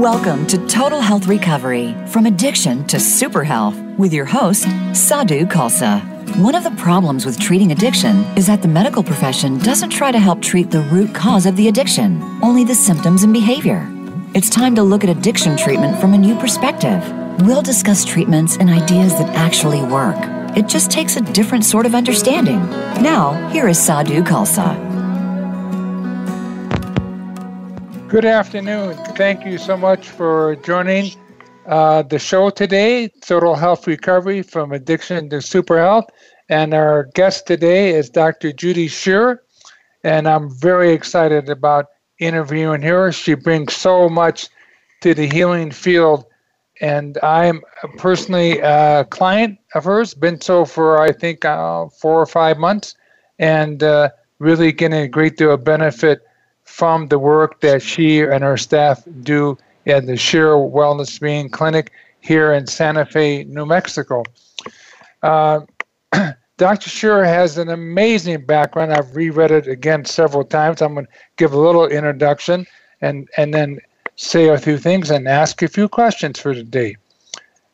Welcome to Total Health Recovery from Addiction to Super Health with your host, Sadhu Khalsa. One of the problems with treating addiction is that the medical profession doesn't try to help treat the root cause of the addiction, only the symptoms and behavior. It's time to look at addiction treatment from a new perspective. We'll discuss treatments and ideas that actually work. It just takes a different sort of understanding. Now, here is Sadhu Khalsa. Good afternoon. Thank you so much for joining uh, the show today, Total Health Recovery from Addiction to Super Health. And our guest today is Dr. Judy Shearer. And I'm very excited about interviewing her. She brings so much to the healing field. And I'm personally a client of hers, been so for, I think, uh, four or five months, and uh, really getting a great deal of benefit from the work that she and her staff do at the Shearer Wellness Being Clinic here in Santa Fe, New Mexico. Uh, Dr. Shearer has an amazing background. I've reread it again several times. I'm going to give a little introduction and, and then say a few things and ask a few questions for today.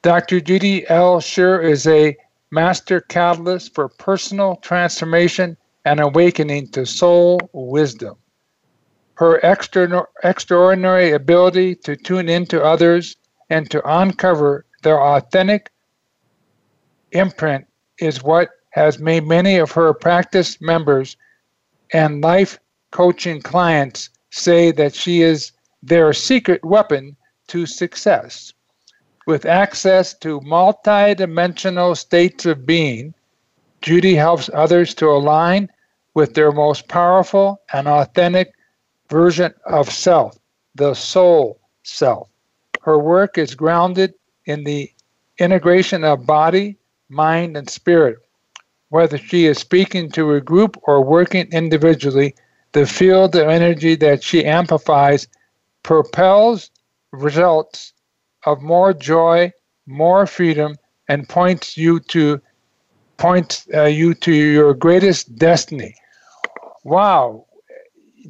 Dr. Judy L. Shearer is a master catalyst for personal transformation and awakening to soul wisdom. Her extraordinary ability to tune into others and to uncover their authentic imprint is what has made many of her practice members and life coaching clients say that she is their secret weapon to success. With access to multidimensional states of being, Judy helps others to align with their most powerful and authentic version of self, the soul self. Her work is grounded in the integration of body, mind, and spirit. Whether she is speaking to a group or working individually, the field of energy that she amplifies propels results of more joy, more freedom, and points you to points uh, you to your greatest destiny. Wow,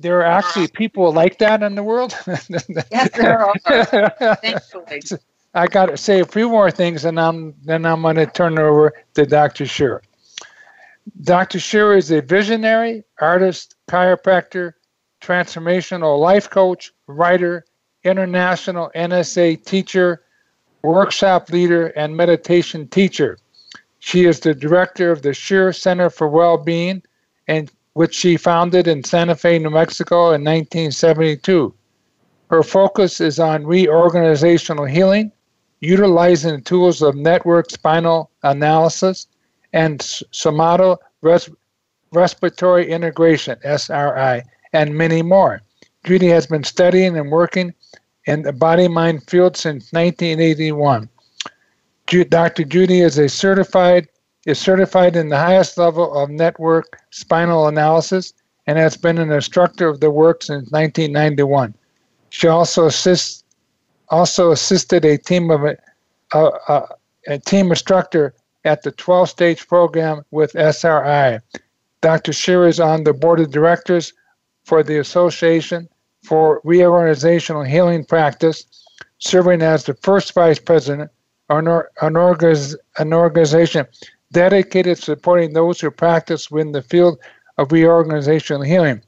there are actually ah. people like that in the world. yes, there are. Thankfully. I got to say a few more things, and I'm then I'm going to turn it over to Dr. Shearer. Dr. Shearer is a visionary, artist, chiropractor, transformational life coach, writer, international NSA teacher, workshop leader, and meditation teacher. She is the director of the Shearer Center for Well-Being and which she founded in Santa Fe, New Mexico in 1972. Her focus is on reorganizational healing, utilizing the tools of network spinal analysis and somato res- respiratory integration, SRI, and many more. Judy has been studying and working in the body mind field since 1981. Dr. Judy is a certified is certified in the highest level of network spinal analysis and has been an instructor of the work since 1991. She also assists also assisted a team of a, a, a team instructor at the 12 stage program with SRI. Dr. Shearer is on the board of directors for the Association for Reorganizational Healing Practice, serving as the first vice president an, an, an organization dedicated to supporting those who practice within the field of reorganizational healing.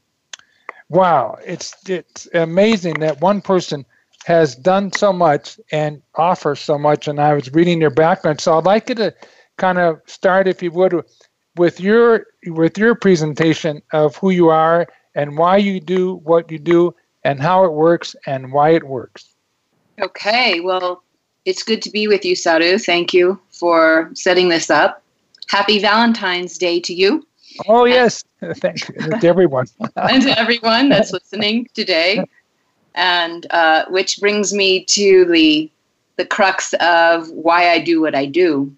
Wow, it's it's amazing that one person has done so much and offers so much. And I was reading your background, so I'd like you to kind of start, if you would, with your with your presentation of who you are and why you do what you do and how it works and why it works. Okay, well, it's good to be with you, Sadhu. Thank you for setting this up happy Valentine's Day to you. Oh, yes. Thank you to everyone. and to everyone that's listening today. And uh, which brings me to the, the crux of why I do what I do.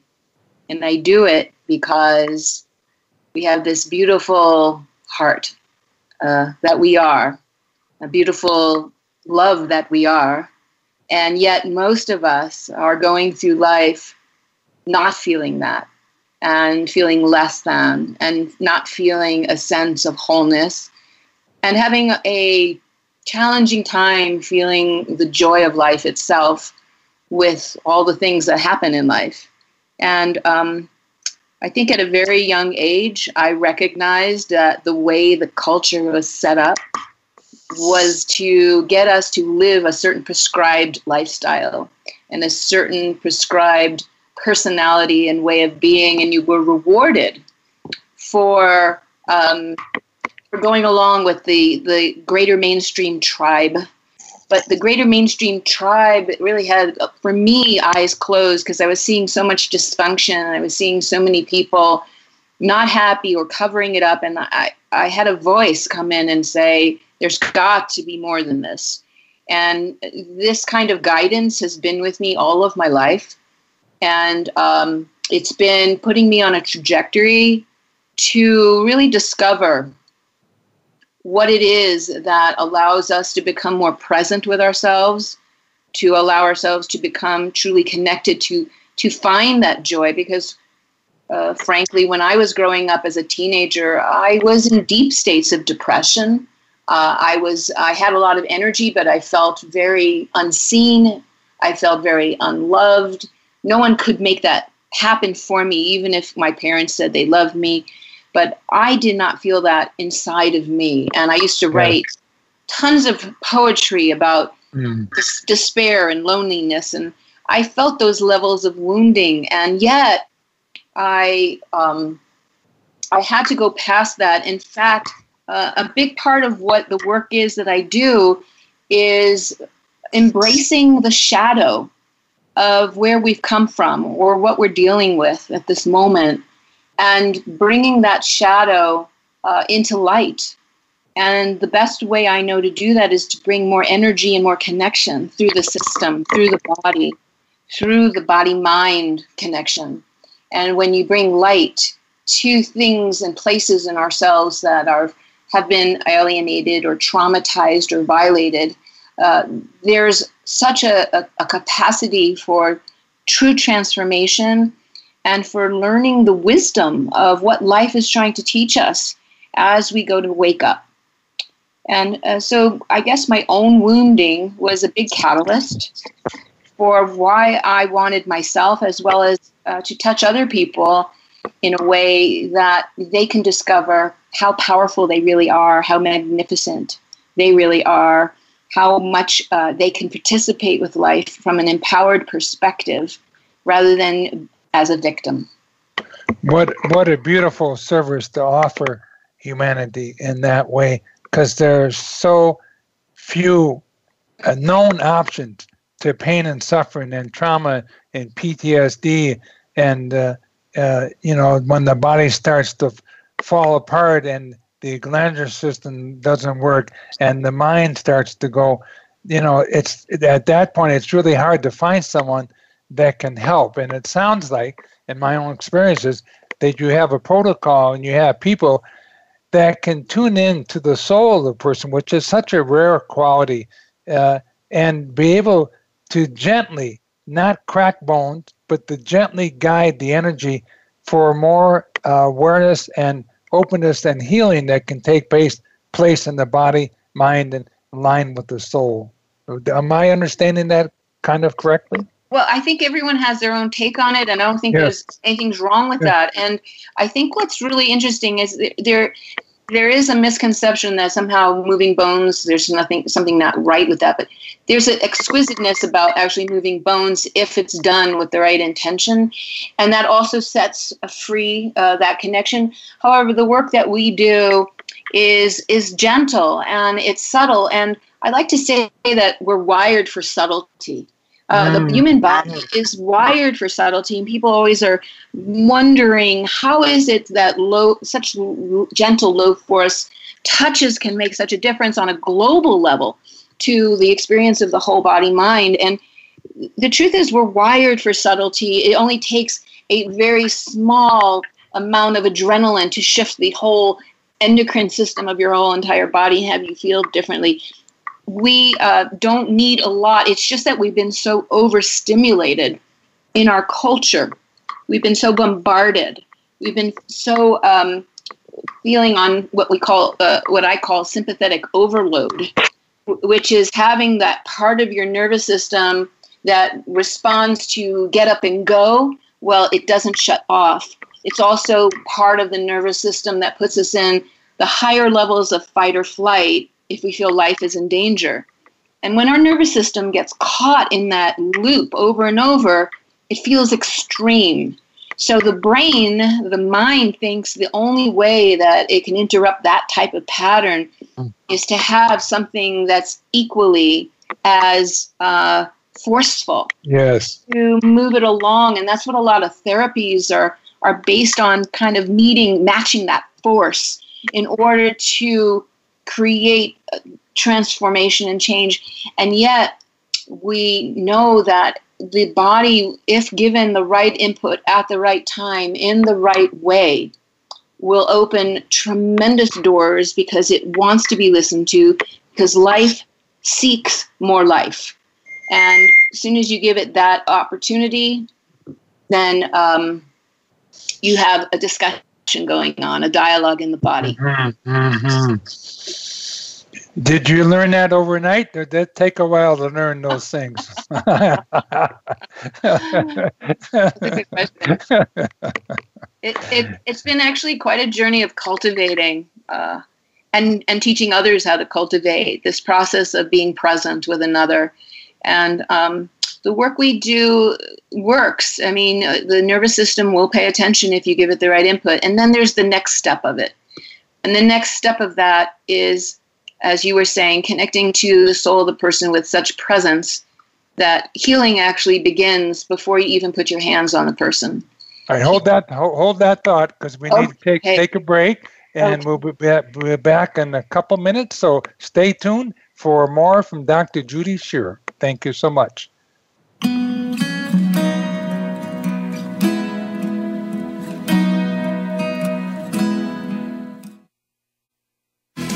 And I do it because we have this beautiful heart uh, that we are, a beautiful love that we are. And yet, most of us are going through life not feeling that and feeling less than and not feeling a sense of wholeness and having a challenging time feeling the joy of life itself with all the things that happen in life. And um, I think at a very young age, I recognized that the way the culture was set up was to get us to live a certain prescribed lifestyle and a certain prescribed personality and way of being, and you were rewarded for um, for going along with the the greater mainstream tribe. But the greater mainstream tribe really had, for me, eyes closed because I was seeing so much dysfunction. I was seeing so many people not happy or covering it up, and I I had a voice come in and say, "There's got to be more than this." And this kind of guidance has been with me all of my life. And um, it's been putting me on a trajectory to really discover what it is that allows us to become more present with ourselves, to allow ourselves to become truly connected to to find that joy because uh, frankly when i was growing up as a teenager i was in deep states of depression uh, I was I had a lot of energy, but I felt very unseen. I felt very unloved. No one could make that happen for me, even if my parents said they loved me. But I did not feel that inside of me, and I used to write tons of poetry about mm. des- despair and loneliness, and I felt those levels of wounding, and yet I um, I had to go past that. In fact, uh, a big part of what the work is that I do is embracing the shadow of where we've come from or what we're dealing with at this moment and bringing that shadow uh, into light. And the best way I know to do that is to bring more energy and more connection through the system, through the body, through the body mind connection. And when you bring light to things and places in ourselves that are have been alienated or traumatized or violated, uh, there's such a, a, a capacity for true transformation and for learning the wisdom of what life is trying to teach us as we go to wake up. And uh, so I guess my own wounding was a big catalyst for why I wanted myself as well as uh, to touch other people in a way that they can discover how powerful they really are, how magnificent they really are, how much uh, they can participate with life from an empowered perspective rather than as a victim. What what a beautiful service to offer humanity in that way, because there's so few uh, known options to pain and suffering and trauma and PTSD and uh, uh, you know when the body starts to fall apart and the glandular system doesn't work and the mind starts to go you know it's at that point it's really hard to find someone that can help. And it sounds like in my own experiences that you have a protocol and you have people that can tune in to the soul of the person which is such a rare quality uh, and be able to gently not crack bones but to gently guide the energy for more uh, awareness and openness and healing that can take place place in the body, mind, and line with the soul. Am I understanding that kind of correctly? Well, I think everyone has their own take on it, and I don't think yes. there's anything's wrong with yes. that. And I think what's really interesting is there there is a misconception that somehow moving bones there's nothing something not right with that but there's an exquisiteness about actually moving bones if it's done with the right intention. And that also sets free uh, that connection. However the work that we do is is gentle and it's subtle. And i like to say that we're wired for subtlety uh, mm. The human body is wired for subtlety, and people always are wondering how is it that low, such gentle, low force touches can make such a difference on a global level to the experience of the whole body mind. And the truth is, we're wired for subtlety. It only takes a very small amount of adrenaline to shift the whole endocrine system of your whole entire body, have you feel differently we uh, don't need a lot. It's just that we've been so overstimulated in our culture. We've been so bombarded. We've been so um, feeling on what we call, uh, what I call sympathetic overload. which is having that part of your nervous system that responds to get up and go. Well, it doesn't shut off. It's also part of the nervous system that puts us in the higher levels of fight or flight if we feel life is in danger. And when our nervous system gets caught in that loop over and over, it feels extreme. So the brain, the mind thinks the only way that it can interrupt that type of pattern mm. is to have something that's equally as uh, forceful. Yes. To move it along. And that's what a lot of therapies are, are based on kind of meeting, matching that force in order to create transformation and change. And yet, we know that the body, if given the right input at the right time in the right way, will open tremendous doors because it wants to be listened to, because life seeks more life. And as soon as you give it that opportunity, then um, you have a discussion going on, a dialogue in the body. Mm-hmm, mm-hmm. Did you learn that overnight, did it take a while to learn those things? It, it, it's been actually quite a journey of cultivating uh, and, and teaching others how to cultivate this process of being present with another. And um, the work we do works. I mean, uh, the nervous system will pay attention if you give it the right input. And then there's the next step of it. And the next step of that is as you were saying, connecting to the soul of the person with such presence that healing actually begins before you even put your hands on the person. All right, hold that hold that thought because we need to take take a break, and okay. we'll be back, we'll be back in a couple minutes. So stay tuned for more from Dr. Judy Shearer. Thank you so much.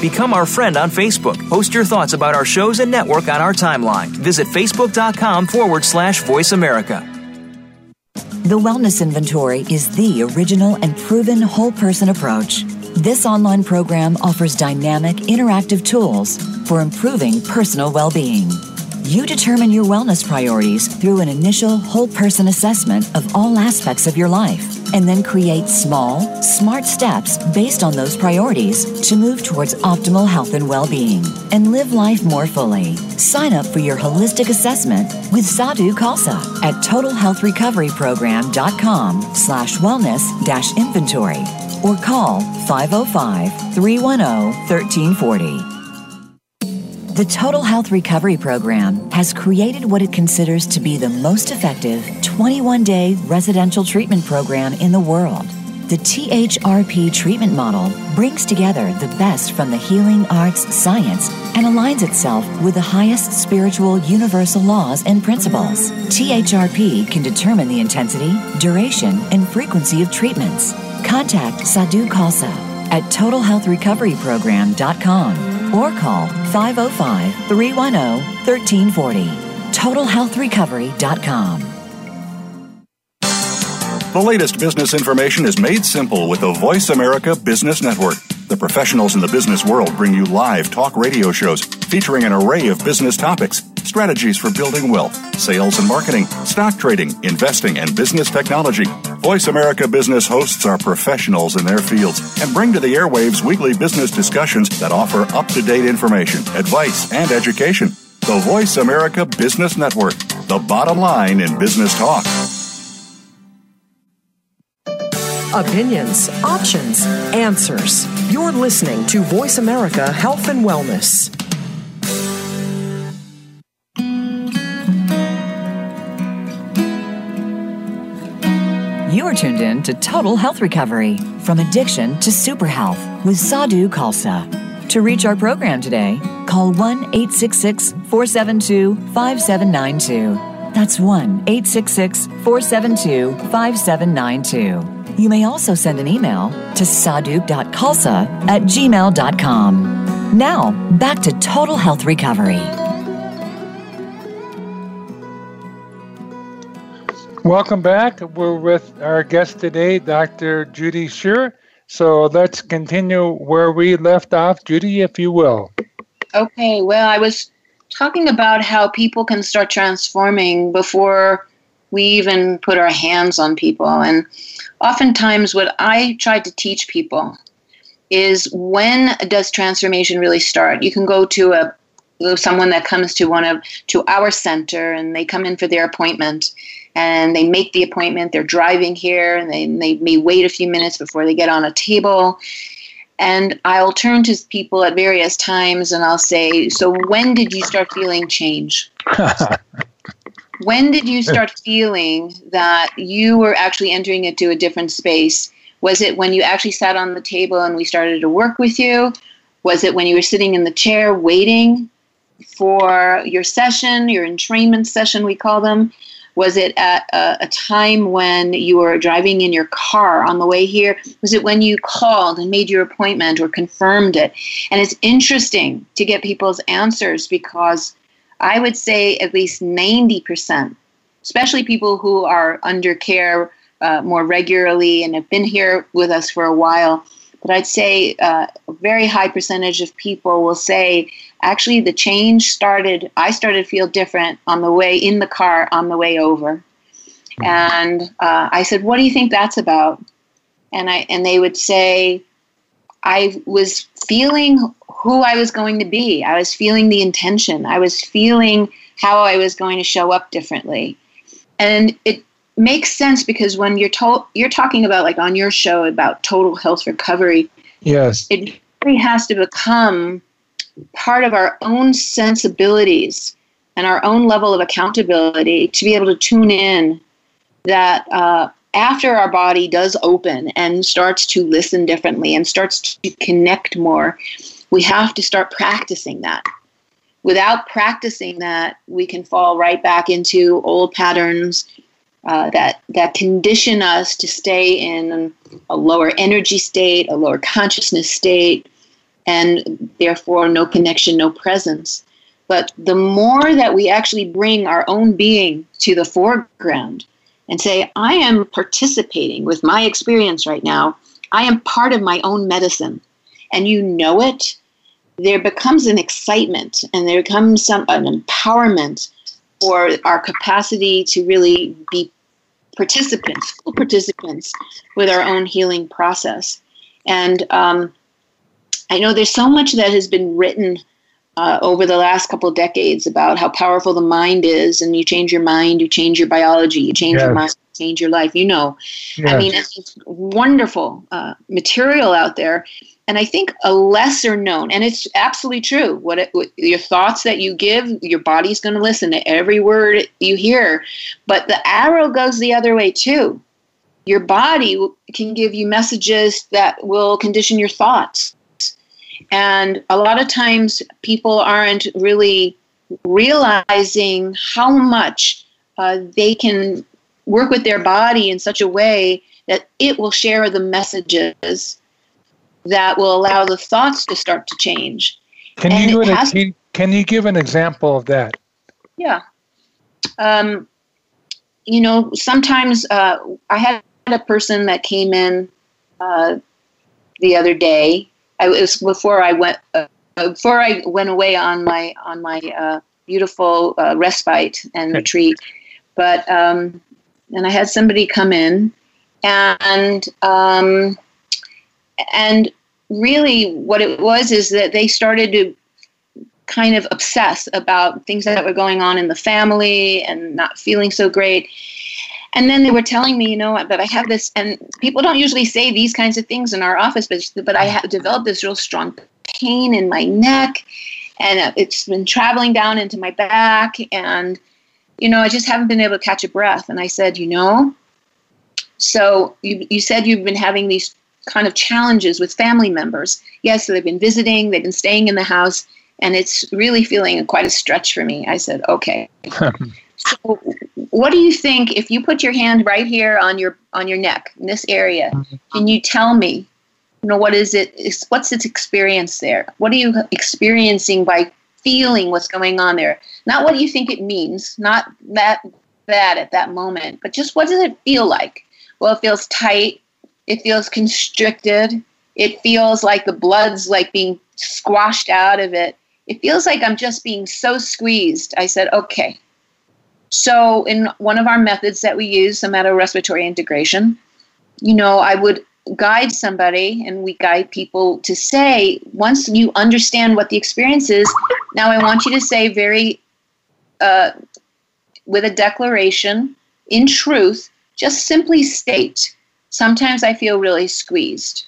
Become our friend on Facebook. Post your thoughts about our shows and network on our timeline. Visit facebook.com forward slash voice America. The Wellness Inventory is the original and proven whole person approach. This online program offers dynamic, interactive tools for improving personal well being. You determine your wellness priorities through an initial whole person assessment of all aspects of your life and then create small, smart steps based on those priorities to move towards optimal health and well-being and live life more fully. Sign up for your holistic assessment with Sadhu Khalsa at totalhealthrecoveryprogram.com slash wellness dash inventory or call 505-310-1340. The Total Health Recovery Program has created what it considers to be the most effective 21 day residential treatment program in the world. The THRP treatment model brings together the best from the healing arts science and aligns itself with the highest spiritual universal laws and principles. THRP can determine the intensity, duration, and frequency of treatments. Contact Sadhu Khalsa at TotalHealthRecoveryProgram.com or call 505 310 1340. TotalHealthRecovery.com. The latest business information is made simple with the Voice America Business Network. The professionals in the business world bring you live talk radio shows featuring an array of business topics, strategies for building wealth, sales and marketing, stock trading, investing, and business technology. Voice America Business hosts are professionals in their fields and bring to the airwaves weekly business discussions that offer up to date information, advice, and education. The Voice America Business Network, the bottom line in business talk. Opinions, options, answers. You're listening to Voice America Health and Wellness. You're tuned in to Total Health Recovery from addiction to super health with Sadhu Khalsa. To reach our program today, call 1 866 472 5792. That's 1 866 472 5792. You may also send an email to sadhu.khalsa at gmail.com. Now, back to Total Health Recovery. Welcome back. We're with our guest today, Dr. Judy Shearer. So let's continue where we left off. Judy, if you will. Okay, well, I was talking about how people can start transforming before we even put our hands on people. And oftentimes, what I try to teach people is when does transformation really start? You can go to a someone that comes to one of to our center and they come in for their appointment and they make the appointment they're driving here and they, they may wait a few minutes before they get on a table and I'll turn to people at various times and I'll say, So, when did you start feeling change? when did you start feeling that you were actually entering into a different space? Was it when you actually sat on the table and we started to work with you? Was it when you were sitting in the chair waiting for your session, your entrainment session, we call them? Was it at a, a, time when you were driving in your car on the way here? Was it when you called and made your appointment or confirmed it? And it's interesting to get people's answers because I would say at least 90%, especially people who are under care uh, more regularly and have been here with us for a while, but I'd say uh, a very high percentage of people will say, actually, the change started, I started to feel different on the way in the car on the way over. Mm-hmm. And uh, I said, what do you think that's about? And, I, and they would say, I was feeling who I was going to be. I was feeling the intention. I was feeling how I was going to show up differently. And it makes sense because when you're told you're talking about like on your show about total health recovery yes it really has to become part of our own sensibilities and our own level of accountability to be able to tune in that uh, after our body does open and starts to listen differently and starts to connect more we have to start practicing that. Without practicing that we can fall right back into old patterns uh, that that condition us to stay in a lower energy state, a lower consciousness state, and therefore no connection, no presence. But the more that we actually bring our own being to the foreground and say, I am participating with my experience right now, I am part of my own medicine, and you know it, there becomes an excitement and there becomes some an empowerment for our capacity to really be participants, full participants with our own healing process. And um, I know there's so much that has been written uh, over the last couple of decades about how powerful the mind is, and you change your mind, you change your biology, you change yes. your mind, you change your life. You know, yes. I mean, it's, it's wonderful uh, material out there, and I think a lesser known, and it's absolutely true. What, it, what your thoughts that you give, your body's going to listen to every word you hear. But the arrow goes the other way too. Your body can give you messages that will condition your thoughts. And a lot of times people aren't really realizing how much uh, they can work with their body in such a way that it will share the messages that will allow the thoughts to start to change. Can and you can you give an example of that? Yeah. Um, you know, sometimes uh, I had a person that came in uh, the other day. I, it was before I went uh, before I went away on my on my uh, beautiful uh, respite and retreat. But um, and I had somebody come in, and um, and really what it was is that they started to kind of obsess about things that were going on in the family and not feeling so great. And then they were telling me, you know, that I have this, and people don't usually say these kinds of things in our office, but but I have developed this real strong pain in my neck, and uh, it's been traveling down into my back, and you know, I just haven't been able to catch a breath. And I said, you know, so you you said you've been having these kind of challenges with family members. Yes, so they've been visiting, they've been staying in the house, and it's really feeling quite a stretch for me. I said, okay. so what do you think if you put your hand right here on your on your neck in this area mm-hmm. can you tell me you know what is it is what's its experience there what are you experiencing by feeling what's going on there not what you think it means not that bad at that moment but just what does it feel like well it feels tight it feels constricted. It feels like the blood's like being squashed out of it. it feels like I'm just being so squeezed. I said, okay. So, in one of our methods that we use, somato-respiratory integration, you know, I would guide somebody and we guide people to say, once you understand what the experience is, now I want you to say very, uh, with a declaration, in truth, just simply state, sometimes I feel really squeezed.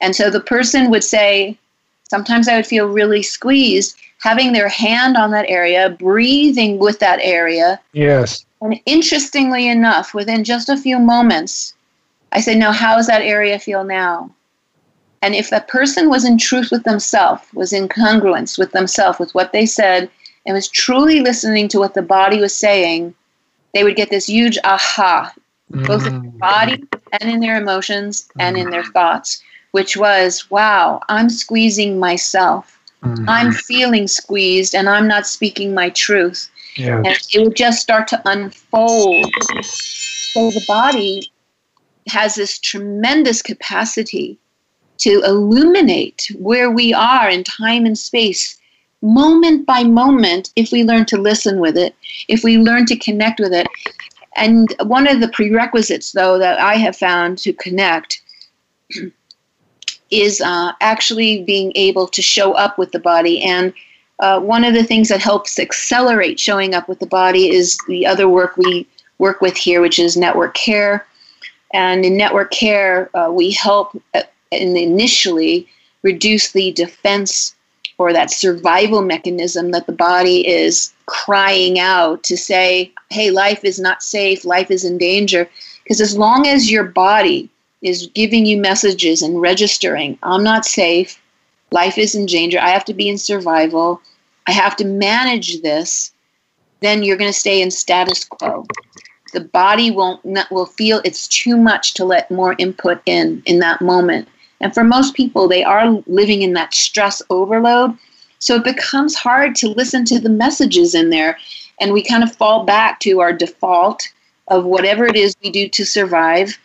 And so the person would say, sometimes I would feel really squeezed, having their hand on that area, breathing with that area. Yes. And interestingly enough, within just a few moments, I said, Now, how does that area feel now? And if that person was in truth with themselves, was in congruence with themselves, with what they said, and was truly listening to what the body was saying, they would get this huge aha, both in their Mm. body and in their emotions and in their thoughts, which was, wow, I'm squeezing myself. Mhm. I'm feeling squeezed and I'm not speaking my truth. Yes. And it would just start to unfold. So the body has this tremendous capacity to illuminate where we are in time and space, moment by moment, if we learn to listen with it, if we learn to connect with it. And one of the prerequisites, though, that I have found to connect is uh, actually being able to show up with the body. And uh, one of the things that helps accelerate showing up with the body is the other work we work with here, which is network care. And in network care, uh, we help uh, in initially reduce the defense or that survival mechanism that the body is crying out to say, hey, life is not safe, life is in danger. Because as long as your body is giving you messages and registering, I'm not safe, life is in danger, I have to be in survival, I have to manage this, then you're going to stay in status quo. The body won't not, will feel it's too much to let more input in in that moment. And for most people, they are living in that stress overload. So it becomes hard to listen to the messages in there. And we kind of fall back to our default of whatever it is we do to survive.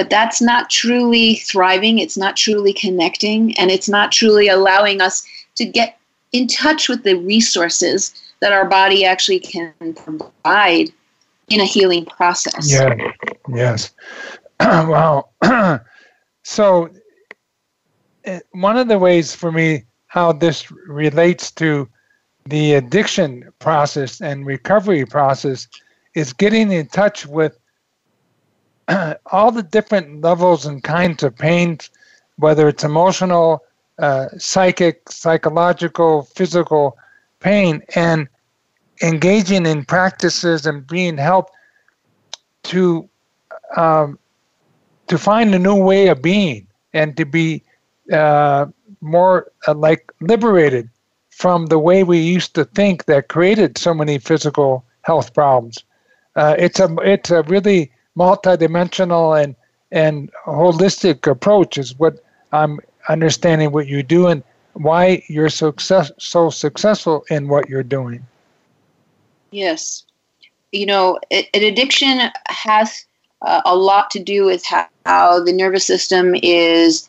But that's not truly thriving. It's not truly connecting. And it's not truly allowing us to get in touch with the resources that our body actually can provide in a healing process. Yeah. Yes. wow. so, eh, one of the ways for me how this relates to the addiction process and recovery process is getting in touch with all the different levels and kinds of pain, whether it's emotional, uh, psychic, psychological, physical pain, and engaging in practices and being helped to um, to find a new way of being and to be uh, more uh, like liberated from the way we used to think that created so many physical health problems. Uh, it's a it's a really multidimensional and and holistic approach is what I'm understanding what you do and why you're success so successful in what you're doing. Yes. You know, an addiction has uh, a lot to do with how, how the nervous system is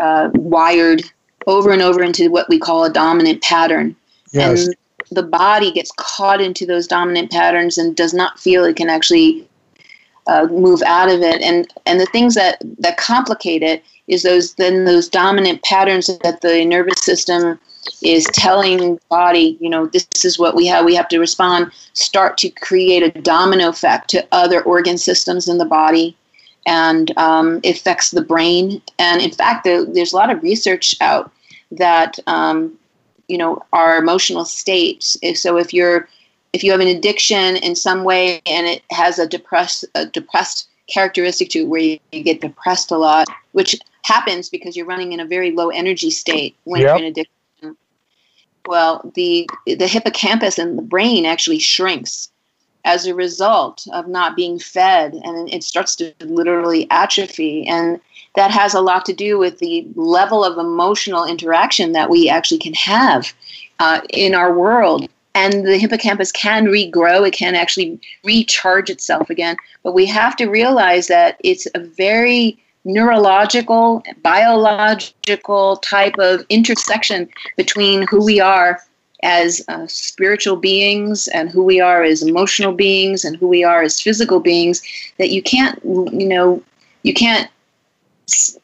uh, wired over and over into what we call a dominant pattern. Yes. And the body gets caught into those dominant patterns and does not feel it can actually uh, move out of it. And and the things that that complicate it is those then those dominant patterns that the nervous system is telling body, you know, this is what we have. We have to respond. Start to create a domino effect to other organ systems in the body, and um, affects the brain. And in fact, there, there's a lot of research out that um, you know our emotional states. So if you're if you have an addiction in some way and it has a depressed a depressed characteristic to it where you, you get depressed a lot, which happens because you're running in a very low energy state when Yep. you're in addiction. Well, the the hippocampus and the brain actually shrinks as a result of not being fed, and it starts to literally atrophy. And that has a lot to do with the level of emotional interaction that we actually can have uh, in our world. And the hippocampus can regrow, it can actually recharge itself again. But we have to realize that it's a very neurological, biological type of intersection between who we are as uh, spiritual beings and who we are as emotional beings and who we are as physical beings that you can't, you know, you can't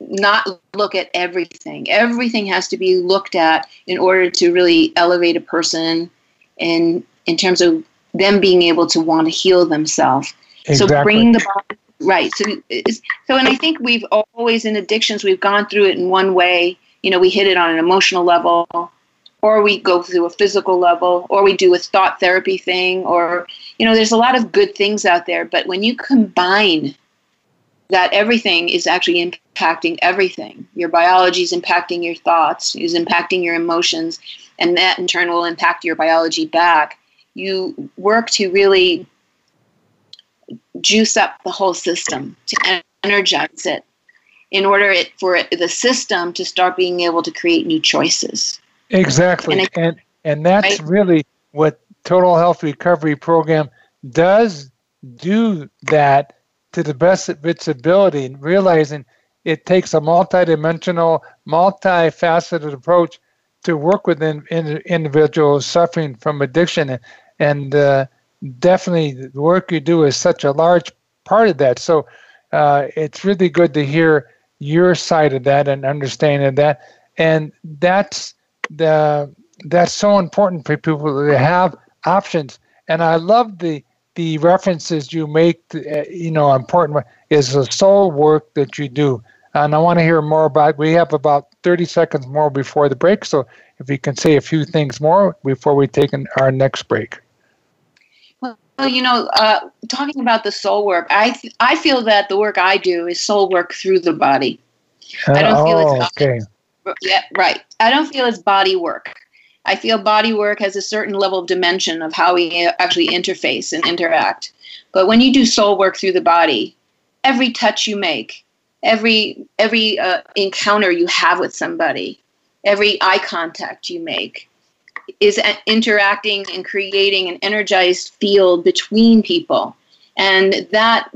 not look at everything. Everything has to be looked at in order to really elevate a person in in terms of them being able to want to heal themselves. Exactly. So bringing the body right. So so and I think we've always in addictions we've gone through it in one way. You know, we hit it on an emotional level or we go through a physical level or we do a thought therapy thing or you know, there's a lot of good things out there, but when you combine that everything is actually impacting everything. Your biology is impacting your thoughts, is impacting your emotions, and that in turn will impact your biology back. You work to really juice up the whole system, to energize it, in order it, for it, the system to start being able to create new choices. Exactly, and and, and that's right? really what Total Health Recovery Program does do that to the best of its ability realizing it takes a multidimensional, multifaceted approach to work with in, in, individuals suffering from addiction. And, uh, definitely the work you do is such a large part of that. So uh, it's really good to hear your side of that and understanding that. And that's the that's so important for people to have options. And I love the the references you make, uh, you know, important is the soul work that you do. And I want to hear more about. We have about 30 seconds more before the break, so if you can say a few things more before we take an, our next break. Well, you know, uh, talking about the soul work, I th- I feel that the work I do is soul work through the body. Uh, I don't feel oh, it's okay. Yeah, right. I don't feel it's body work. I feel body work has a certain level of dimension of how we actually interface and interact. But when you do soul work through the body, every touch you make, every every uh, encounter you have with somebody, every eye contact you make, is interacting and creating an energized field between people, and that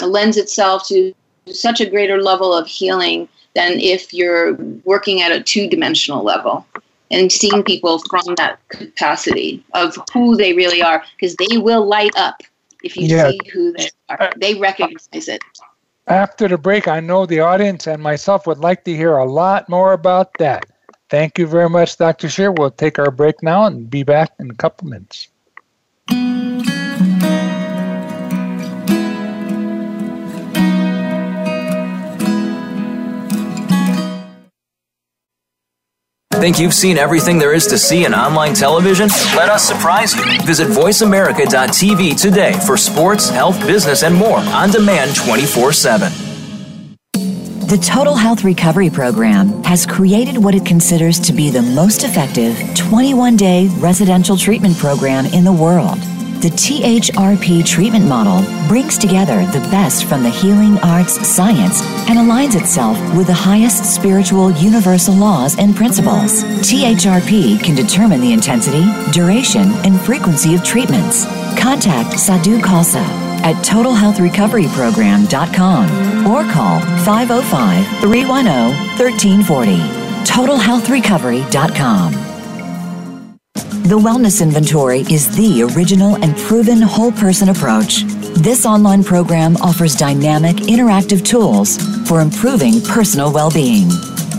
lends itself to such a greater level of healing than if you're working at a two-dimensional level and seeing people from that capacity of who they really are because they will light up if you yeah. see who they are. They recognize it. After the break, I know the audience and myself would like to hear a lot more about that. Thank you very much, Dr. Shear. We'll take our break now and be back in a couple minutes. Think you've seen everything there is to see in online television? Let us surprise you. Visit VoiceAmerica.tv today for sports, health, business, and more on demand 24 7. The Total Health Recovery Program has created what it considers to be the most effective 21 day residential treatment program in the world. The THRP treatment model brings together the best from the healing arts science and aligns itself with the highest spiritual universal laws and principles. THRP can determine the intensity, duration, and frequency of treatments. Contact Sadhu Khalsa at totalhealthrecoveryprogram.com or call 505 310 1340. TotalHealthRecovery.com. The Wellness Inventory is the original and proven whole person approach. This online program offers dynamic, interactive tools for improving personal well being.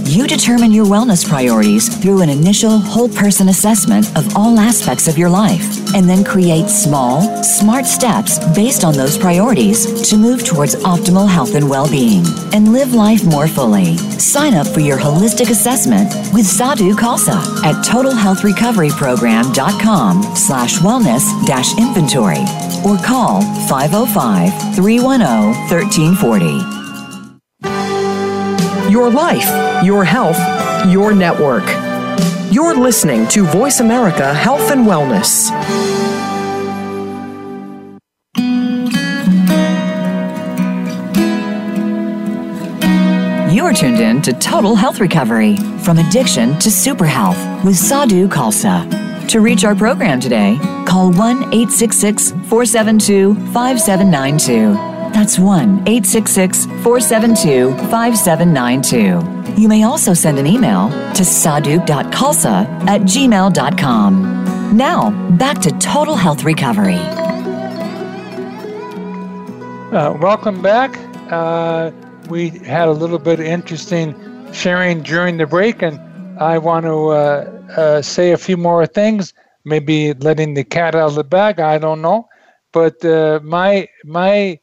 You determine your wellness priorities through an initial whole person assessment of all aspects of your life, and then create small, smart steps based on those priorities to move towards optimal health and well being and live life more fully. Sign up for your holistic assessment with Sadhu Khalsa at totalhealthrecoveryprogram.com slash wellness dash inventory or call 505 310 1340. Your life, your health, your network. You're listening to Voice America Health and Wellness. You're tuned in to Total Health Recovery from addiction to super health with Sadhu Khalsa. To reach our program today, call 1 866 472 5792 That's 1 866 472 5792. You may also send an email to sadhu.khalsa at gmail.com. Now, back to Total Health Recovery. Uh, welcome back. Uh, we had a little bit of interesting sharing during the break, and I want to uh, uh say a few more things. Maybe letting the cat out of the bag. I don't know, but uh, my my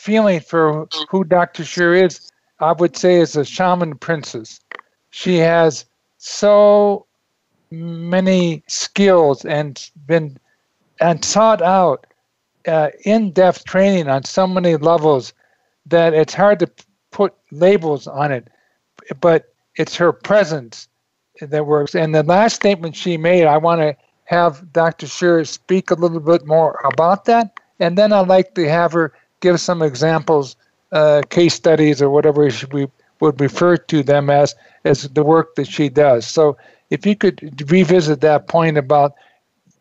feeling for who Dr. Scher is, I would say, is a shaman princess. She has so many skills and been and sought out uh, in-depth training on so many levels that it's hard to put labels on it. But it's her presence that works. And the last statement she made, I want to have Dr. Scher speak a little bit more about that, and then I'd like to have her give some examples, uh, case studies, or whatever we would refer to them as, as the work that she does. So if you could revisit that point about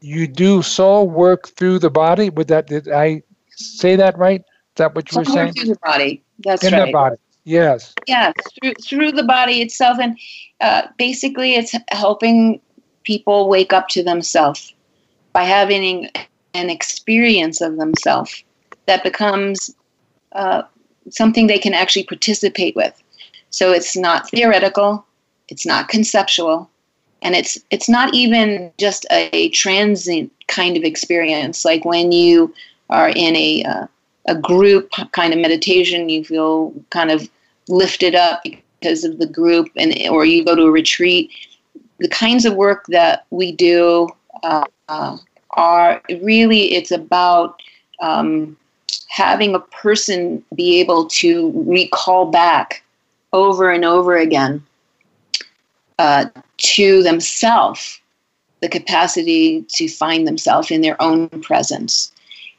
you do soul work through the body, would that did I say that right? Is that what you soul were saying? Through the body. That's In right. the body. Yes. Yeah, through through the body itself, and uh, basically, it's helping people wake up to themselves by having an experience of themselves that becomes uh, something they can actually participate with. So it's not theoretical, it's not conceptual, and it's it's not even just a transient kind of experience. Like when you are in a uh, a group kind of meditation, you feel kind of lifted up because of the group, and or you go to a retreat. The kinds of work that we do uh, uh, are really it's about um, having a person be able to recall back over and over again uh, to themselves the capacity to find themselves in their own presence.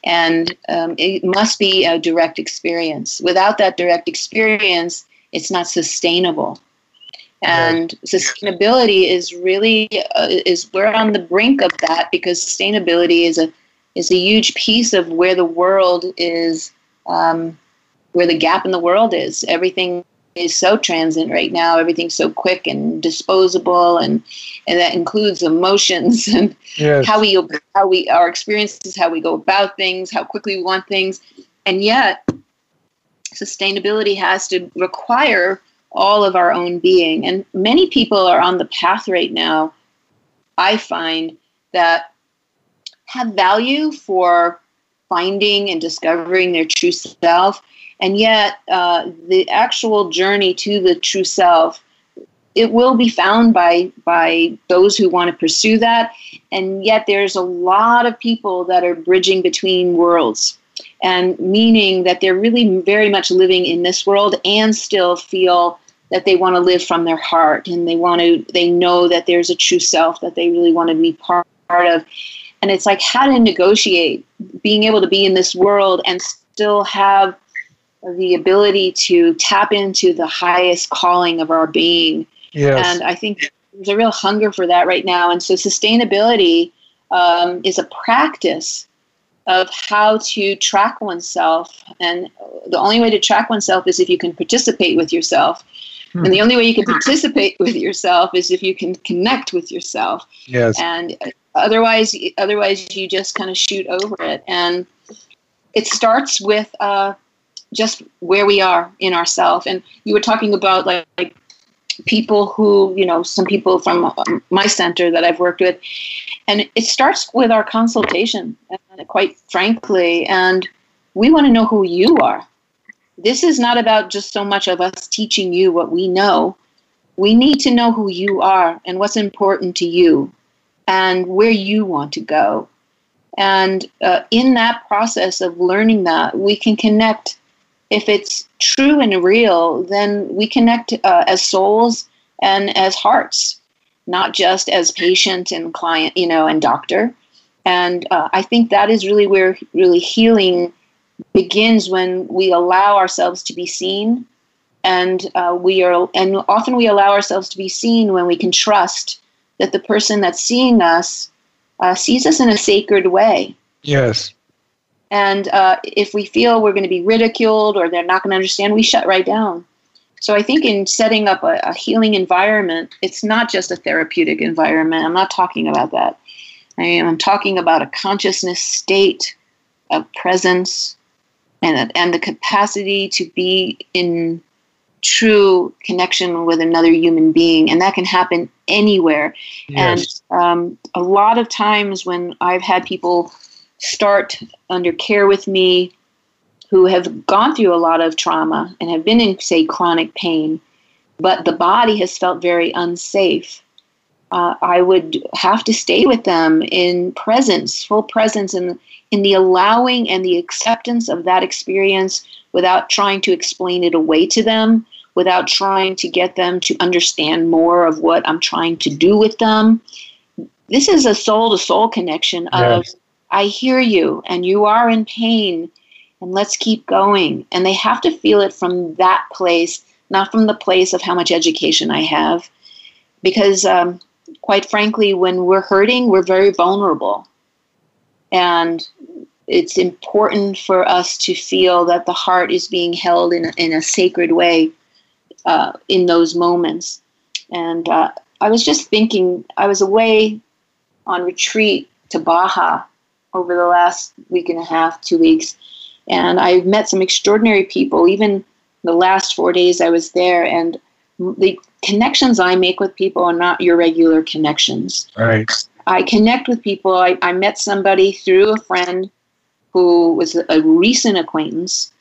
And um, it must be a direct experience. Without that direct experience, it's not sustainable. And sustainability is really uh, is we're on the brink of that because sustainability is a is a huge piece of where the world is, um, where the gap in the world is. Everything is so transient right now. Everything's so quick and disposable, and and that includes emotions and Yes. how we how we our experiences, how we go about things, how quickly we want things, and yet sustainability has to require all of our own being. And many people are on the path right now. I find that have value for finding and discovering their true self, and yet uh, the actual journey to the true self it will be found by by those who want to pursue that. And yet there's a lot of people that are bridging between worlds and meaning that they're really very much living in this world and still feel that they want to live from their heart and they want to they know that there's a true self that they really want to be part of and it's like how to negotiate being able to be in this world and still have the ability to tap into the highest calling of our being Yes. and I think there's a real hunger for that right now. And so sustainability um, is a practice of how to track oneself. And the only way to track oneself is if you can participate with yourself. Hmm. And the only way you can participate with yourself is if you can connect with yourself. yes. And otherwise, otherwise you just kind of shoot over it. And it starts with uh, just where we are in ourself. And you were talking about like, like people who, you know, some people from um, my center that I've worked with. And it starts with our consultation, uh, quite frankly. And we want to know who you are. This is not about just so much of us teaching you what we know. We need to know who you are and what's important to you and where you want to go. And uh, in that process of learning that, we can connect. If it's true and real, then we connect uh, as souls and as hearts, not just as patient and client, you know, and doctor. And uh, I think that is really where really healing begins when we allow ourselves to be seen, and uh, we are, and often we allow ourselves to be seen when we can trust that the person that's seeing us uh, sees us in a sacred way. Yes. And uh, if we feel we're going to be ridiculed or they're not going to understand, we shut right down. So I think in setting up a, a, healing environment, it's not just a therapeutic environment. I'm not talking about that. I am I'm talking about a consciousness state of presence and, and the capacity to be in true connection with another human being. And that can happen anywhere. Yes. And um, a lot of times when I've had people start under care with me who have gone through a lot of trauma and have been in, say, chronic pain, but the body has felt very unsafe. Uh, I would have to stay with them in presence, full presence, in, in the allowing and the acceptance of that experience without trying to explain it away to them, without trying to get them to understand more of what I'm trying to do with them. This is a soul to soul connection of yes. I hear you and you are in pain and let's keep going. And they have to feel it from that place, not from the place of how much education I have. Because, um, quite frankly, when we're hurting, we're very vulnerable. And it's important for us to feel that the heart is being held in a, in a sacred way uh, in those moments. And uh, I was just thinking, I was away on retreat to Baja over the last week and a half, two weeks. And I've met some extraordinary people, even the last four days I was there. And the connections I make with people are not your regular connections. Right. I connect with people. I, I met somebody through a friend who was a recent acquaintance,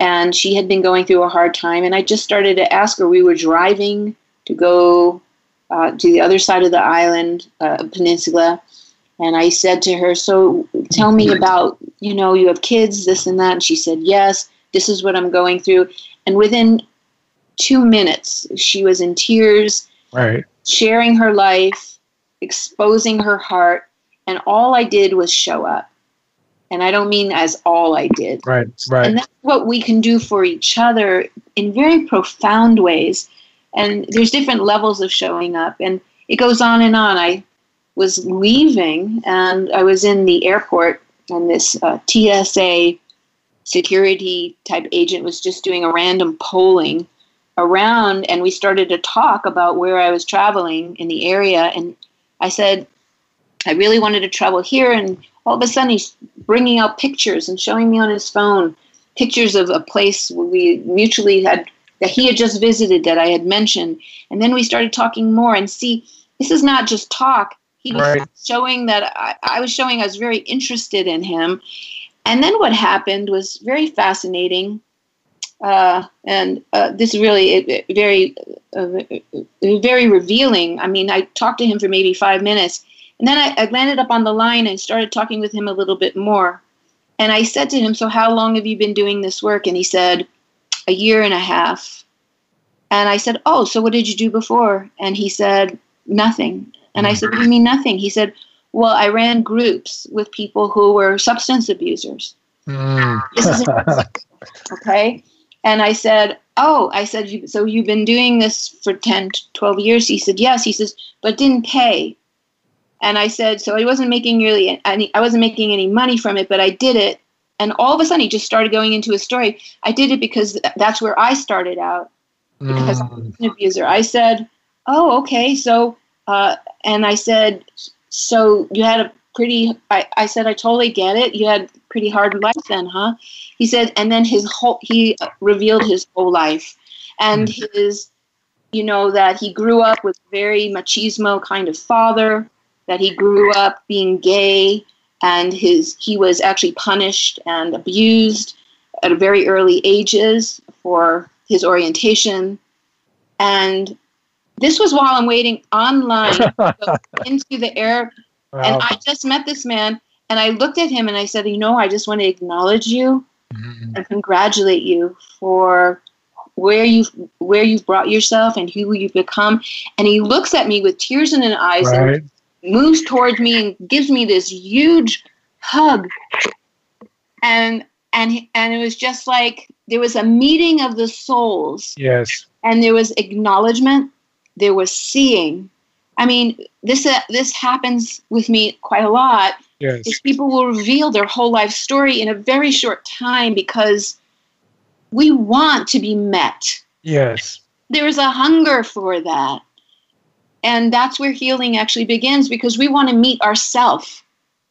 and she had been going through a hard time. And I just started to ask her. We were driving to go uh, to the other side of the island, uh, peninsula, and I said to her, So tell me about, you know, you have kids, this and that. And she said, Yes, this is what I'm going through. And within two minutes, she was in tears, right. sharing her life, exposing her heart. And all I did was show up. And I don't mean as all I did. Right, right. And that's what we can do for each other in very profound ways. And there's different levels of showing up. And it goes on and on. I was leaving and I was in the airport and this uh, TSA security type agent was just doing a random polling around and we started to talk about where I was traveling in the area and I said I really wanted to travel here and all of a sudden he's bringing out pictures and showing me on his phone pictures of a place we mutually had that he had just visited that I had mentioned and then we started talking more and see this is not just talk he was right. showing that I, I was showing I was very interested in him. And then what happened was very fascinating. Uh, and uh, this is really very, uh, very revealing. I mean, I talked to him for maybe five minutes, and then I, I, landed up on the line and started talking with him a little bit more. And I said to him, "So how long have you been doing this work?" And he said, "A year and a half." And I said, "Oh, so what did you do before?" And he said, "Nothing." And I said, What do you mean nothing? He said, Well, I ran groups with people who were substance abusers. Mm. okay. And I said, Oh, I said, So you've been doing this for 10, 12 years? He said, Yes. He says, But didn't pay. And I said, So I wasn't making really any, I wasn't making any money from it, but I did it. And all of a sudden, he just started going into a story. I did it because that's where I started out because mm. I'm an abuser. I said, Oh, okay. So uh, and I said, So you had a pretty, I, I said, I totally get it. You had pretty hard life then, huh? He said, and then his whole, he revealed his whole life and hmm. his, you know, that he grew up with very machismo kind of father, that he grew up being gay and his, he was actually punished and abused at very early ages for his orientation. And this was while I'm waiting online into the air. Wow. And I just met this man and I looked at him and I said, You know, I just want to acknowledge you mm-hmm. and congratulate you for where you where you've brought yourself and who you've become. And he looks at me with tears in his eyes right. and moves towards me and gives me this huge hug. And and and it was just like there was a meeting of the souls. Yes. And there was acknowledgement there was seeing I mean, this uh, this happens with me quite a lot. Yes. Is people will reveal their whole life story in a very short time because we want to be met. Yes. There is a hunger for that. And that's where healing actually begins because we want to meet ourself.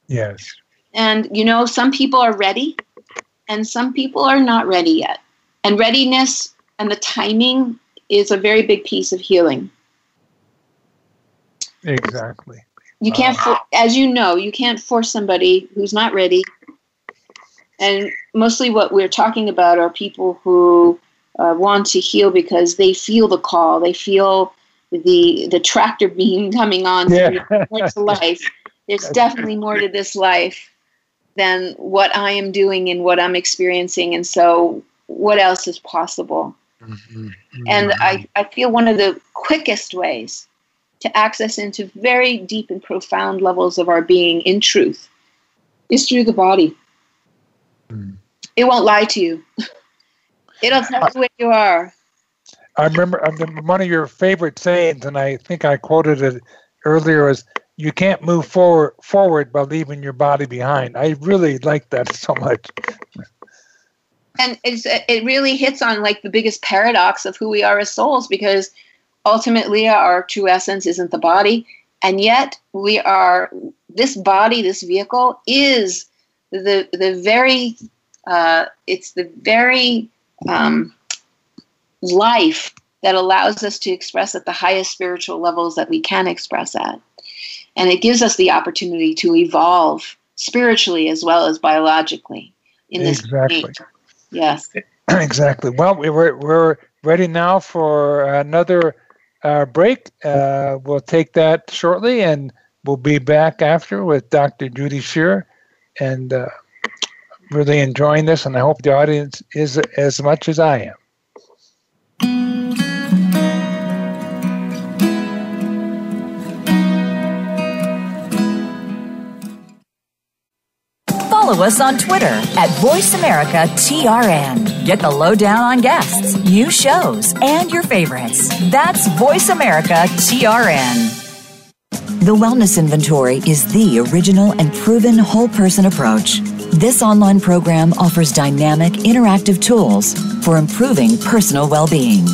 Yes. And you know, some people are ready and some people are not ready yet. And readiness and the timing is a very big piece of healing. Exactly. You can't, for, as you know, you can't force somebody who's not ready. And mostly what we're talking about are people who uh, want to heal because they feel the call, they feel the the tractor beam coming on Yeah. to life. There's definitely more to this life than what I am doing and what I'm experiencing. And so, what else is possible? Mhm. And I, I feel one of the quickest ways to access into very deep and profound levels of our being in truth is through the body. Mm. It won't lie to you. It'll tell you where you are. I remember I remember one of your favorite sayings, and I think I quoted it earlier, was "You can't move forward forward by leaving your body behind." I really like that so much. And it's, it really hits on like the biggest paradox of who we are as souls because ultimately our true essence isn't the body. And yet we are, this body, this vehicle is the, the very, uh, it's the very um, life that allows us to express at the highest spiritual levels that we can express at. And it gives us the opportunity to evolve spiritually as well as biologically in this Exactly. state. Yes. exactly. Well, we we're, we're ready now for another uh, break. Uh, we'll take that shortly, and we'll be back after with Dr. Judy Shearer. And uh, really enjoying this, and I hope the audience is as much as I am. Follow us on Twitter at VoiceAmericaTRN. Get the lowdown on guests, new shows, and your favorites. That's Voice America TRN. The Wellness Inventory is the original and proven whole person approach. This online program offers dynamic, interactive tools for improving personal well being.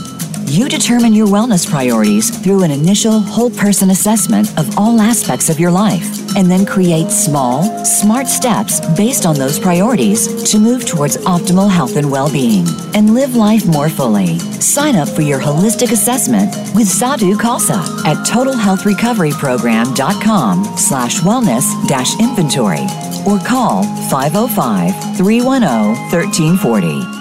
You determine your wellness priorities through an initial whole person assessment of all aspects of your life, and then create small, smart steps based on those priorities to move towards optimal health and well being and live life more fully. Sign up for your holistic assessment with Sadhu Khalsa at totalhealthrecoveryprogram.com slash wellness dash inventory or call 505 310 1340.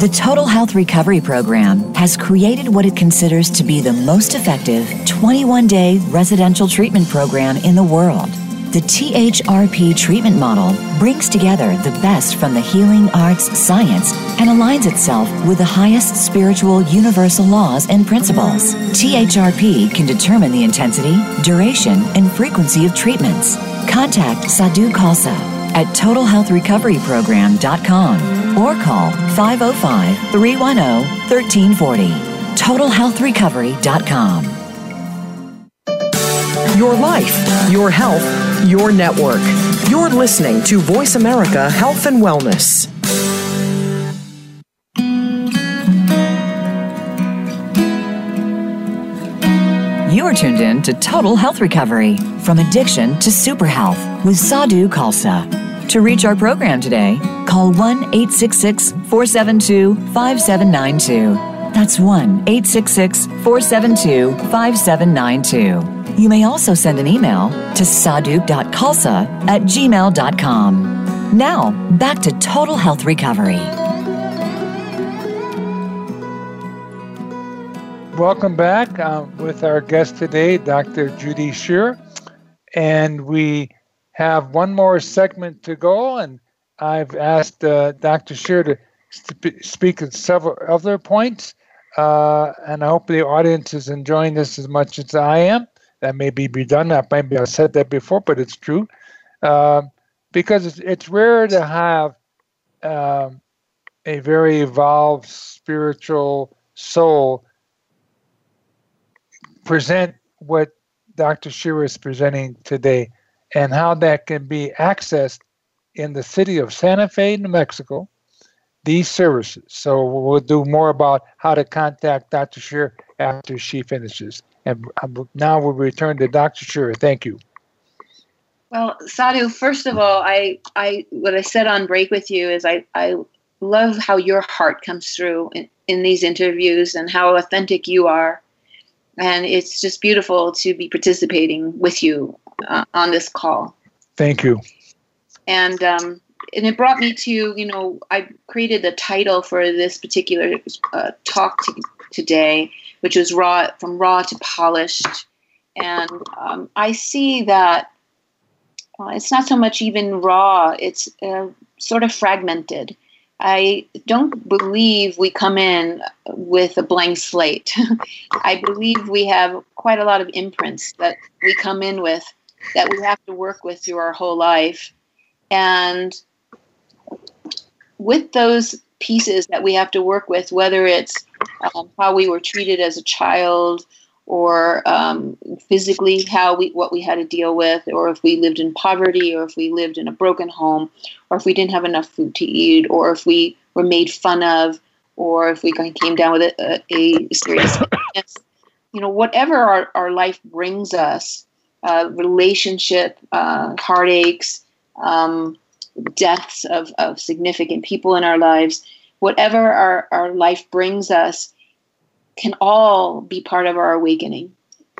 The Total Health Recovery Program has created what it considers to be the most effective 21 day residential treatment program in the world. The THRP treatment model brings together the best from the healing arts science and aligns itself with the highest spiritual universal laws and principles. THRP can determine the intensity, duration, and frequency of treatments. Contact Sadhu Khalsa at totalhealthrecoveryprogram.com or call 505 310 1340. TotalHealthRecovery.com. Your life, your health, your network. You're listening to Voice America Health and Wellness. You are tuned in to Total Health Recovery from addiction to super health with Sadhu Khalsa. To reach our program today, call 1 866 472 5792. That's 1 866 472 5792. You may also send an email to sadhu.khalsa at gmail.com. Now, back to Total Health Recovery. Welcome back um, with our guest today, Dr. Judy Shearer. And we have one more segment to go. And I've asked uh, Dr. Shearer to sp- speak at several other points. Uh, and I hope the audience is enjoying this as much as I am. That may be redundant. Maybe I've said that before, but it's true. Um, because it's, it's rare to have um, a very evolved spiritual soul present what Dr. Shearer is presenting today and how that can be accessed in the city of Santa Fe, New Mexico, these services. So we'll do more about how to contact Dr. Shearer after she finishes. And now we'll return to Dr. Shearer. Thank you. Well, Sadhu, first of all, I, I what I said on break with you is I, I love how your heart comes through in, in these interviews and how authentic you are. And it's just beautiful to be participating with you uh, on this call. Thank you. And um, and it brought me to you know I created the title for this particular uh, talk to, today, which was raw from raw to polished, and um, I see that uh, it's not so much even raw; it's uh, sort of fragmented. I don't believe we come in with a blank slate. I believe we have quite a lot of imprints that we come in with that we have to work with through our whole life. And with those pieces that we have to work with, whether it's um, how we were treated as a child, or um, physically how we what we had to deal with, or if we lived in poverty, or if we lived in a broken home, or if we didn't have enough food to eat, or if we were made fun of, or if we came down with a, a, serious sickness. You know, whatever our, our life brings us, uh, relationship, uh, heartaches, um, deaths of, of significant people in our lives, whatever our, our life brings us, can all be part of our awakening.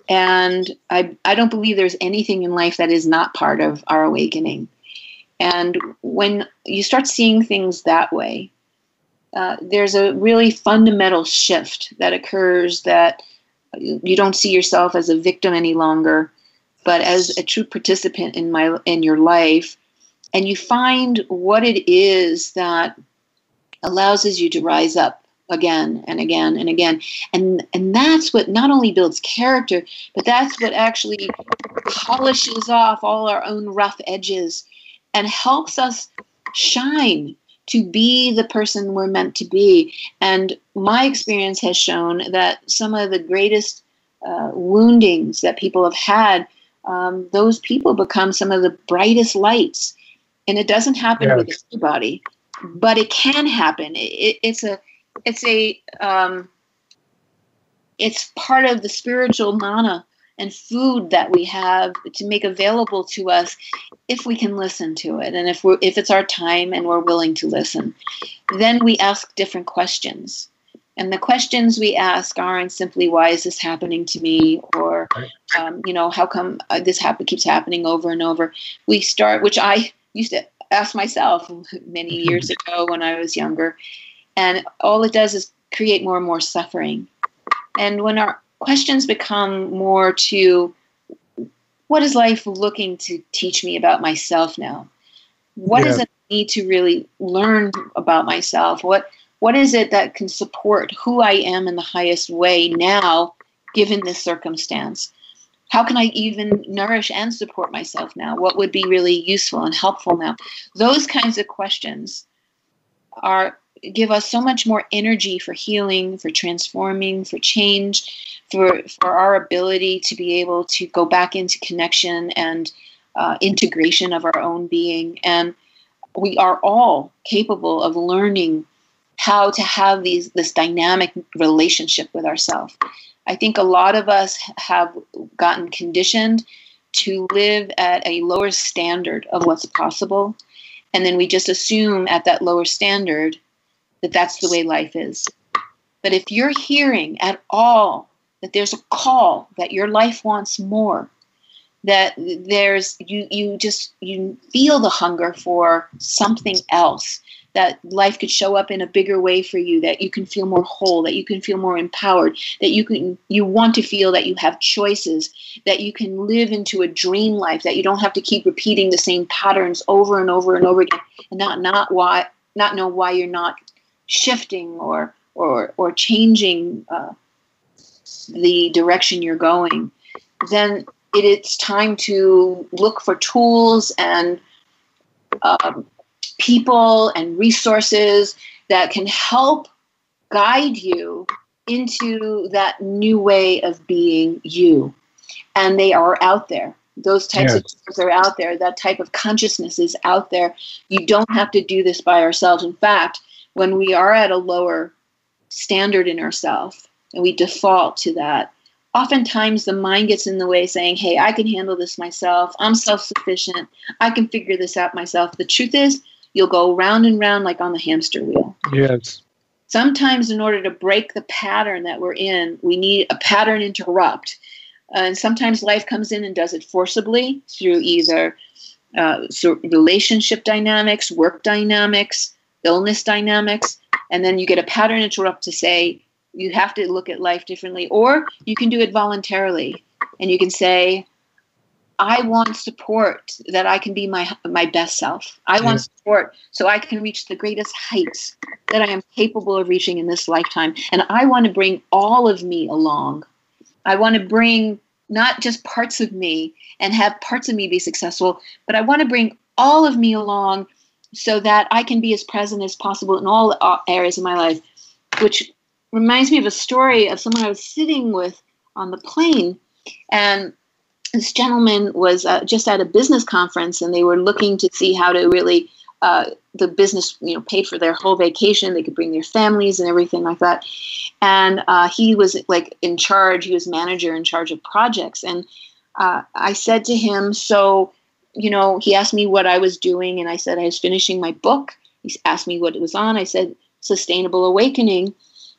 And I, I don't believe there's anything in life that is not part of our awakening. And when you start seeing things that way, uh, there's a really fundamental shift that occurs that you don't see yourself as a victim any longer, but as a true participant in my in your life, and you find what it is that allows you to rise up again and again and again. And and that's what not only builds character but that's what actually polishes off all our own rough edges and helps us shine to be the person we're meant to be. And my experience has shown that some of the greatest uh, woundings that people have had um, those people become some of the brightest lights. And it doesn't happen yes. with everybody but it can happen. It, it's a it's a um, it's part of the spiritual mana and food that we have to make available to us if we can listen to it and if we're if it's our time and we're willing to listen. Then we ask different questions. And the questions we ask aren't simply why is this happening to me? or um, you know how come uh, this happen, keeps happening over and over? We start which i used to ask myself many years ago when i was younger and all it does is create more and more suffering. And when our questions become more to what is life looking to teach me about myself now? What yeah. does it need to really learn about myself? What what is it that can support who I am in the highest way now, given this circumstance? How can I even nourish and support myself now? What would be really useful and helpful now? Those kinds of questions are give us so much more energy for healing, for transforming, for change, for for our ability to be able to go back into connection and uh, integration of our own being. And we are all capable of learning how to have these this dynamic relationship with ourselves. I think a lot of us have gotten conditioned to live at a lower standard of what's possible. And then we just assume at that lower standard that that's the way life is. But if you're hearing at all that there's a call that your life wants more, that there's you you just you feel the hunger for something else that life could show up in a bigger way for you that you can feel more whole that you can feel more empowered that you can you want to feel that you have choices that you can live into a dream life that you don't have to keep repeating the same patterns over and over and over again and not not why not know why you're not shifting or or or changing uh, the direction you're going, then it, it's time to look for tools and um, people and resources that can help guide you into that new way of being you. and they are out there. Those types Yes. of tools are out there. That type of consciousness is out there. You don't have to do this by ourselves. In fact, when we are at a lower standard in ourselves and we default to that, oftentimes the mind gets in the way saying, Hey, I can handle this myself. I'm self sufficient. I can figure this out myself. The truth is, you'll go round and round like on the hamster wheel. Yes. Sometimes, in order to break the pattern that we're in, we need a pattern interrupt. and sometimes life comes in and does it forcibly through either uh, so relationship dynamics, work dynamics, illness dynamics, and then you get a pattern interrupt to say you have to look at life differently, or you can do it voluntarily, and you can say, "I want support that I can be my my best self. I want support so I can reach the greatest heights that I am capable of reaching in this lifetime, and I want to bring all of me along. I want to bring not just parts of me and have parts of me be successful, but I want to bring all of me along so that I can be as present as possible in all areas of my life, which reminds me of a story of someone I was sitting with on the plane. And this gentleman was uh, just at a business conference and they were looking to see how to really uh, the business you know paid for their whole vacation. They could bring their families and everything like that. And uh, he was like in charge he was manager in charge of projects. And uh, i said to him so you know he asked me what i was doing and i said i was finishing my book. He asked me what it was on. I said sustainable awakening.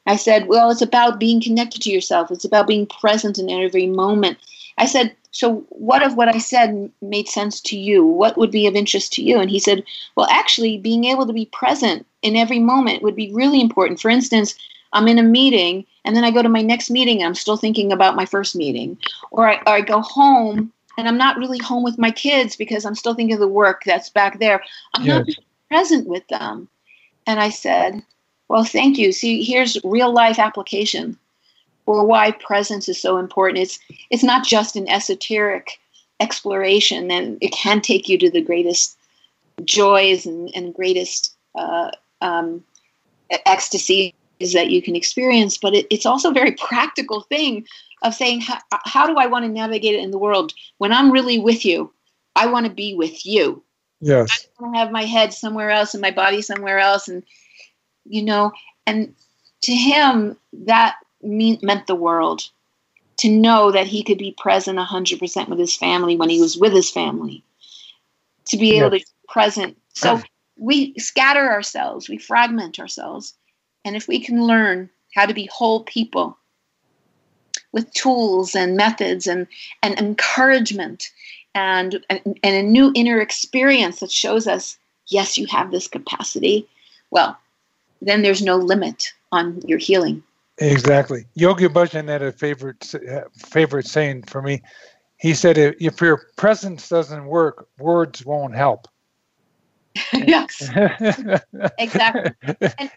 I said well it's about being connected to yourself. It's about being present in every moment. I said so what of what i said made sense to you? What would be of interest to you? And he said well actually being able to be present in every moment would be really important. For instance i'm in a meeting and then i go to my next meeting and i'm still thinking about my first meeting. Or I, or I go home and i'm not really home with my kids because i'm still thinking of the work that's back there. I'm not present with them. And i said well thank you. See here's real life application for why presence is so important. It's it's not just an esoteric exploration and it can take you to the greatest joys and, and greatest uh, um, ecstasies that you can experience. But it, it's also a very practical thing of saying how, how do i want to navigate it in the world? When i'm really with you i want to be with you. Yes. I want to have my head somewhere else and my body somewhere else, and you know, and to him that mean, meant the world. To know that he could be present hundred percent with his family when he was with his family, to be able to be present. So we scatter ourselves, we fragment ourselves, and if we can learn how to be whole people with tools and methods and and encouragement and, and and a new inner experience that shows us yes you have this capacity well then there's no limit on your healing Exactly. Yogi Bhajan had a favorite uh, favorite saying for me. He said, "If your presence doesn't work, words won't help." yes Exactly.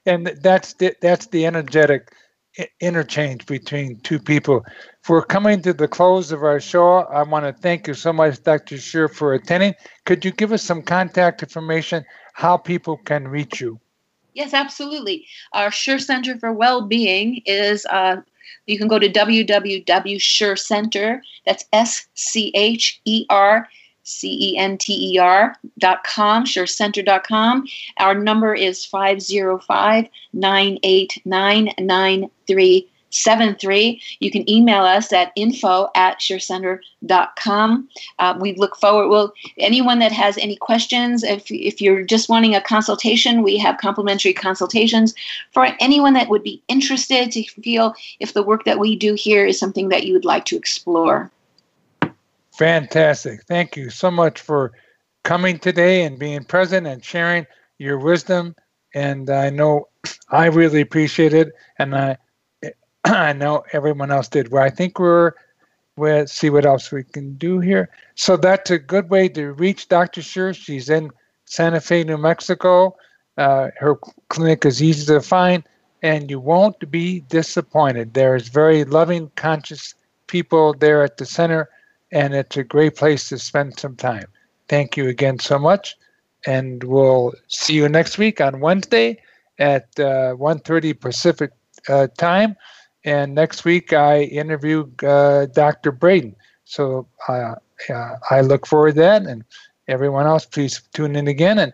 and that's the, that's the energetic interchange between two people. If we're coming to the close of our show, I want to thank you so much, Dr. Scher, for attending. Could you give us some contact information, how people can reach you? Yes absolutely our Scher center for well-being is uh, you can go to www.schercenter that's s-c-h-e-r C-E-N-T-E-R dot com, schercenter.com. Our number is 505-989-9373. You can email us at info at schercenter.com. Uh, we look forward, well, anyone that has any questions, if, if you're just wanting a consultation, we have complimentary consultations for anyone that would be interested to feel if the work that we do here is something that you would like to explore. Fantastic. Thank you so much for coming today and being present and sharing your wisdom. And I know I really appreciate it. And I, I know everyone else did. Well, I think we're, we'll see what else we can do here. So that's a good way to reach Dr. Scher. She's in Santa Fe, New Mexico. Uh, her clinic is easy to find, and you won't be disappointed. There's very loving, conscious people there at the center and it's a great place to spend some time. Thank you again so much, and we'll see you next week on Wednesday at uh, 1.30 Pacific uh, time. And next week I interview uh, Dr. Braden. So uh, uh, I look forward to that. And everyone else, please tune in again and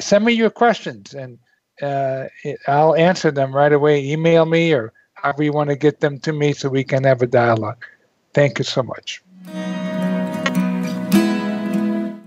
send me your questions, and uh, it, I'll answer them right away. Email me or however you want to get them to me so we can have a dialogue. Thank you so much.